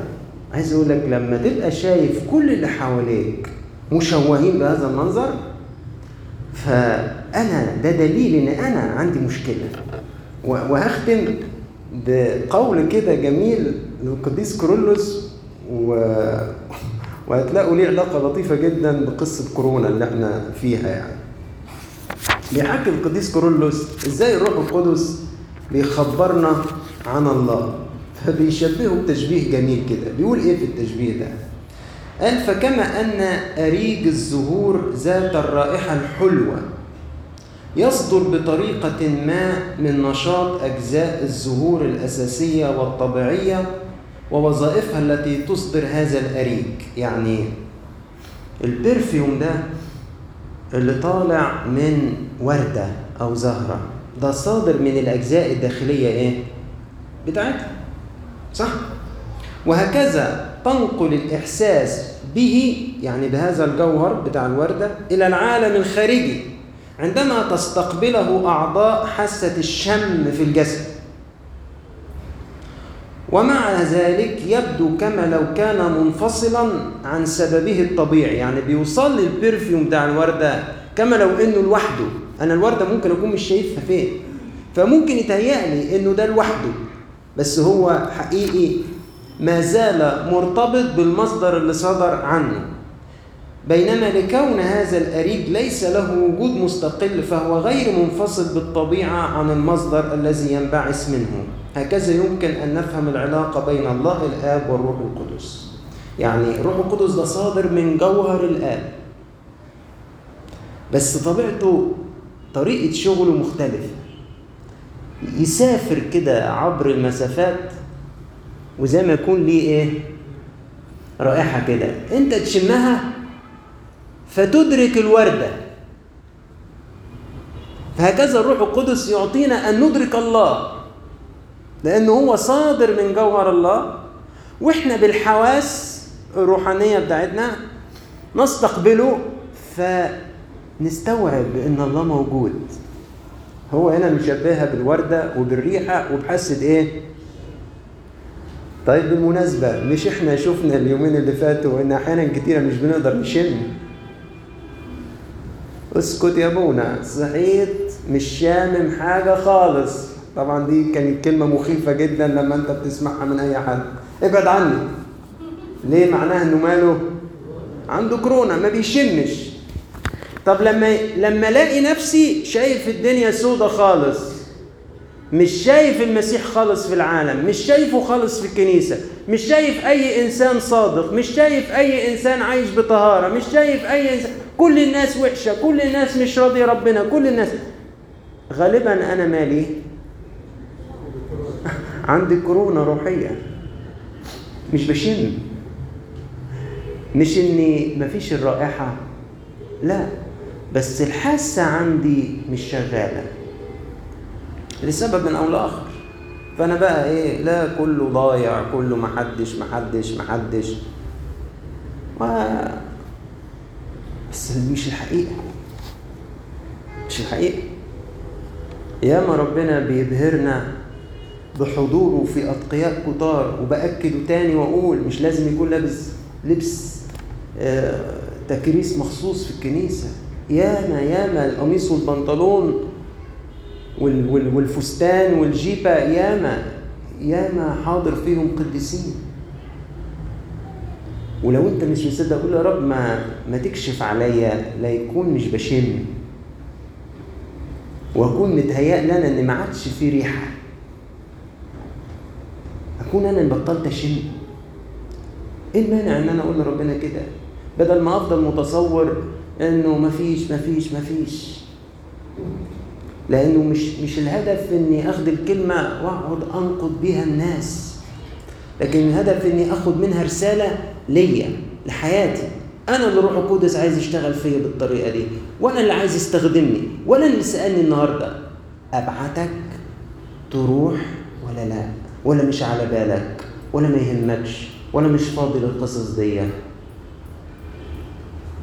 عايز أقول لك لما تبقى شايف كل اللي حواليك مشوهين بهذا المنظر فأنا ده دليل إن أنا عندي مشكلة. وهختم بقول كده جميل للقديس كورولوس و... وهتلاقوا ليه علاقة لطيفة جدا بقصة كورونا اللي إحنا فيها يعني. بيحكي القديس كيرلس إزاي الروح القدس بيخبرنا عن الله. فبيشبهه بتشبيه جميل كده. بيقول إيه في التشبيه ده؟ قال فكما أن اريج الزهور ذات الرائحة الحلوة يصدر بطريقة ما من نشاط أجزاء الزهور الأساسية والطبيعية ووظائفها التي تصدر هذا الاريج يعني البرفيوم ده اللي طالع من وردة أو زهرة ده صادر من الأجزاء الداخلية إيه؟ بتاعتها صح؟ وهكذا تنقل الإحساس به يعني بهذا الجوهر بتاع الوردة إلى العالم الخارجي عندما تستقبله أعضاء حاسة الشم في الجسد. ومع ذلك يبدو كما لو كان منفصلا عن سببه الطبيعي يعني بيوصل لي البرفيوم بتاع الوردة كما لو إنه لوحده. أنا الوردة ممكن أكون مش شايفها فين؟ فممكن يتهيأ لي إنه ده لوحده بس هو حقيقي ما زال مرتبط بالمصدر اللي صدر عنه. بينما لكون هذا الأريج ليس له وجود مستقل فهو غير منفصل بالطبيعة عن المصدر الذي ينبعث منه. هكذا يمكن أن نفهم العلاقة بين الله الآب والروح القدس. يعني الروح القدس ده صادر من جوهر الآب. بس طبيعته طريقة شغله مختلفة. يسافر كده عبر المسافات وزي ما يكون ليه إيه؟ رائحة كده. أنت تشمها فتدرك الوردة. فهكذا الروح القدس يعطينا أن ندرك الله. لأنه هو صادر من جوهر الله. وإحنا بالحواس الروحانية بتاعتنا نستقبله فنستوعب أن الله موجود. هو هنا مشبهها بالوردة وبالريحة وبحاسة إيه؟ طيب بالمناسبة مش إحنا شفنا اليومين اللي فاتوا إن أحيانا كتيرة مش بنقدر نشم؟ اسكت يا أبونا صحيت مش شامم حاجة خالص. طبعا دي كانت كلمة مخيفة جدا لما أنت بتسمعها من أي حد. ابعد عني. ليه معناها إنه ماله؟ عنده كورونا ما بيشمش. طب لما لما ألاقي نفسي شايف الدنيا سودة خالص. مش شايف المسيح خالص في العالم مش شايفه خالص في الكنيسة مش شايف أي إنسان صادق مش شايف أي إنسان عايش بطهارة مش شايف أي إنسان كل الناس وحشة كل الناس مش راضية ربنا كل الناس. غالبا أنا مالي؟ عندي كورونا روحية. مش بشم. مش إني مفيش الرائحة. لا بس الحاسة عندي مش شغالة. لسبب من أو لآخر. فأنا بقى إيه لا كله ضايع كله محدش محدش محدش. و... بس مش الحقيقة. مش الحقيقة. ياما ربنا بيبهرنا بحضوره في أتقياء كتار وبأكد تاني وأقول مش لازم يكون لابس لبس آه تكريس مخصوص في الكنيسة. ياما ياما القميص والبنطلون وال وال والفستان والجيبة ياما ياما حاضر فيهم قديسين. ولو انت مش مصدق قول يا رب ما ما تكشف عليا لا يكون مش بشم. وأكون متهيأ لي أنا ان ما عادش في ريحة. أكون أنا بطلت أشم. إيه المانع إن أنا أقول لربنا كده؟ بدل ما أفضل متصور إنه مفيش مفيش مفيش لأنه مش مش الهدف إني اخد الكلمة وأقعد أنقد بيها الناس. لكن الهدف إني اخد منها رسالة ليا لحياتي. أنا اللي روح القدس عايز يشتغل فيا بالطريقة دي وأنا اللي عايز يستخدمني ولا اللي سألني النهارده. أبعتك تروح ولا لا؟ ولا مش على بالك؟ ولا ما يهمكش؟ ولا مش فاضي للقصص دي؟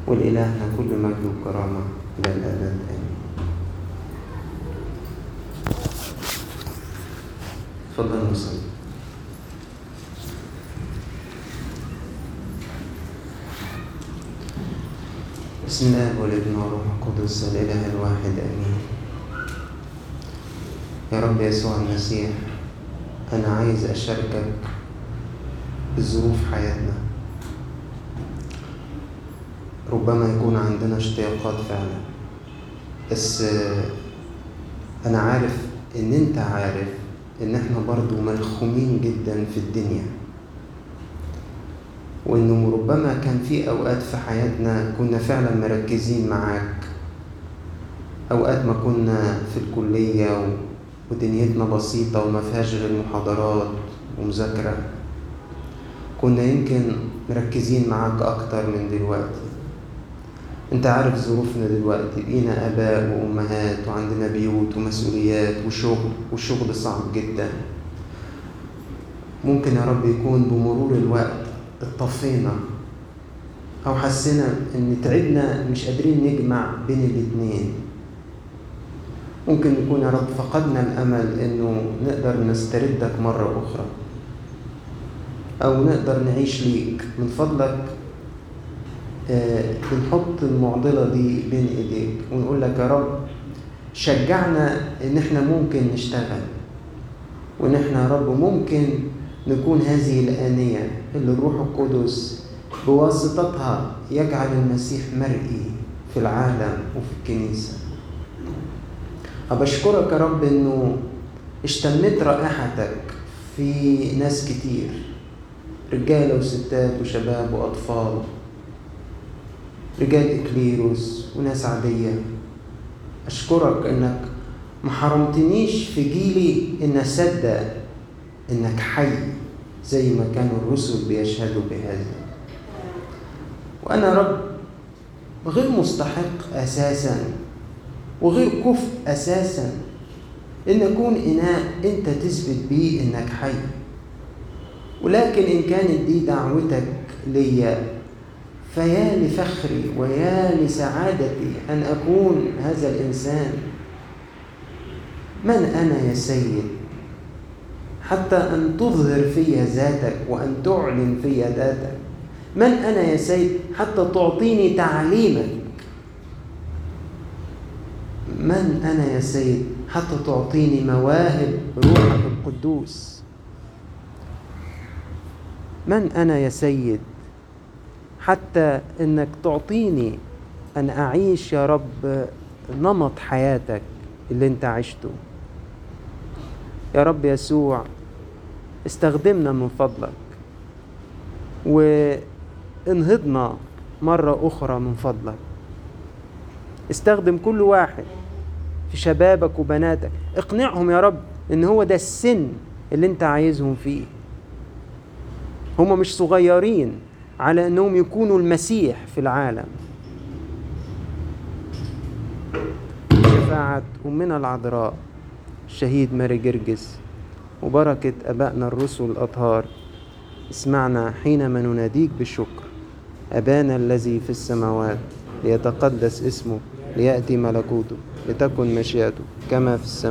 ولإلهنا كل مجد وكرامة. إلى الأبد آمين تفضل نصلي بسم الله والابن والروح القدس الإله الواحد آمين. يا رب يسوع المسيح أنا عايز أشاركك بظروف حياتنا. ربما يكون عندنا اشتياقات فعلا بس أنا عارف إن أنت عارف إن إحنا برضو ملخومين جدا في الدنيا. وإنه ربما كان في أوقات في حياتنا كنا فعلا مركزين معاك. أوقات ما كنا في الكلية ودنيتنا بسيطة وما فيهاش غير محاضرات ومذاكرة. كنا يمكن مركزين معاك أكتر من دلوقتي. أنت عارف ظروفنا دلوقتي. بقينا آباء وأمهات وعندنا بيوت ومسؤوليات وشغل والشغل صعب جدا. ممكن يا رب يكون بمرور الوقت اطفينا أو حسينا إن تعبنا مش قادرين نجمع بين الاتنين. ممكن يكون يا رب فقدنا الأمل إنه نقدر نستردك مرة أخرى أو نقدر نعيش ليك من فضلك بنحط المعضلة دي بين ايديك ونقول لك يا رب شجعنا إن إحنا ممكن نشتغل وإن إحنا يا رب ممكن نكون هذه الآنية اللي الروح القدس بواسطتها يجعل المسيح مرئي في العالم وفي الكنيسة. أبشكرك يا رب إنه اشتمت رائحتك في ناس كتير رجالة وستات وشباب وأطفال. رجال إكليروس وناس عادية. أشكرك إنك ما حرمتنيش في جيلي إن أصدق إنك حي زي ما كانوا الرسل بيشهدوا بهذا. وأنا رب غير مستحق أساسا وغير كفء أساسا إن أكون إناء أنت تثبت بيه إنك حي. ولكن إن كانت دي دعوتك ليا فيا لفخري ويا لسعادتي أن أكون هذا الإنسان. من أنا يا سيد؟ حتى أن تظهر في ذاتك وأن تعلن في ذاتك. من أنا يا سيد حتى تعطيني تعليمك؟ من أنا يا سيد حتى تعطيني مواهب روحك القدوس؟ من أنا يا سيد حتى إنك تعطيني أن أعيش يا رب نمط حياتك اللي أنت عشته. يا رب يسوع استخدمنا من فضلك وانهضنا مرة أخرى من فضلك. استخدم كل واحد في شبابك وبناتك. اقنعهم يا رب إن هو ده السن اللي أنت عايزهم فيه. هما مش صغيرين. على أنهم يكونوا المسيح في العالم. شفاعة أمنا العذراء الشهيد ماري جرجس وبركة أبائنا الرسل الأطهار. اسمعنا حينما نناديك بالشكر. أبانا الذي في السماوات ليتقدس اسمه ليأتي ملكوته لتكن مشيئته كما في السماء.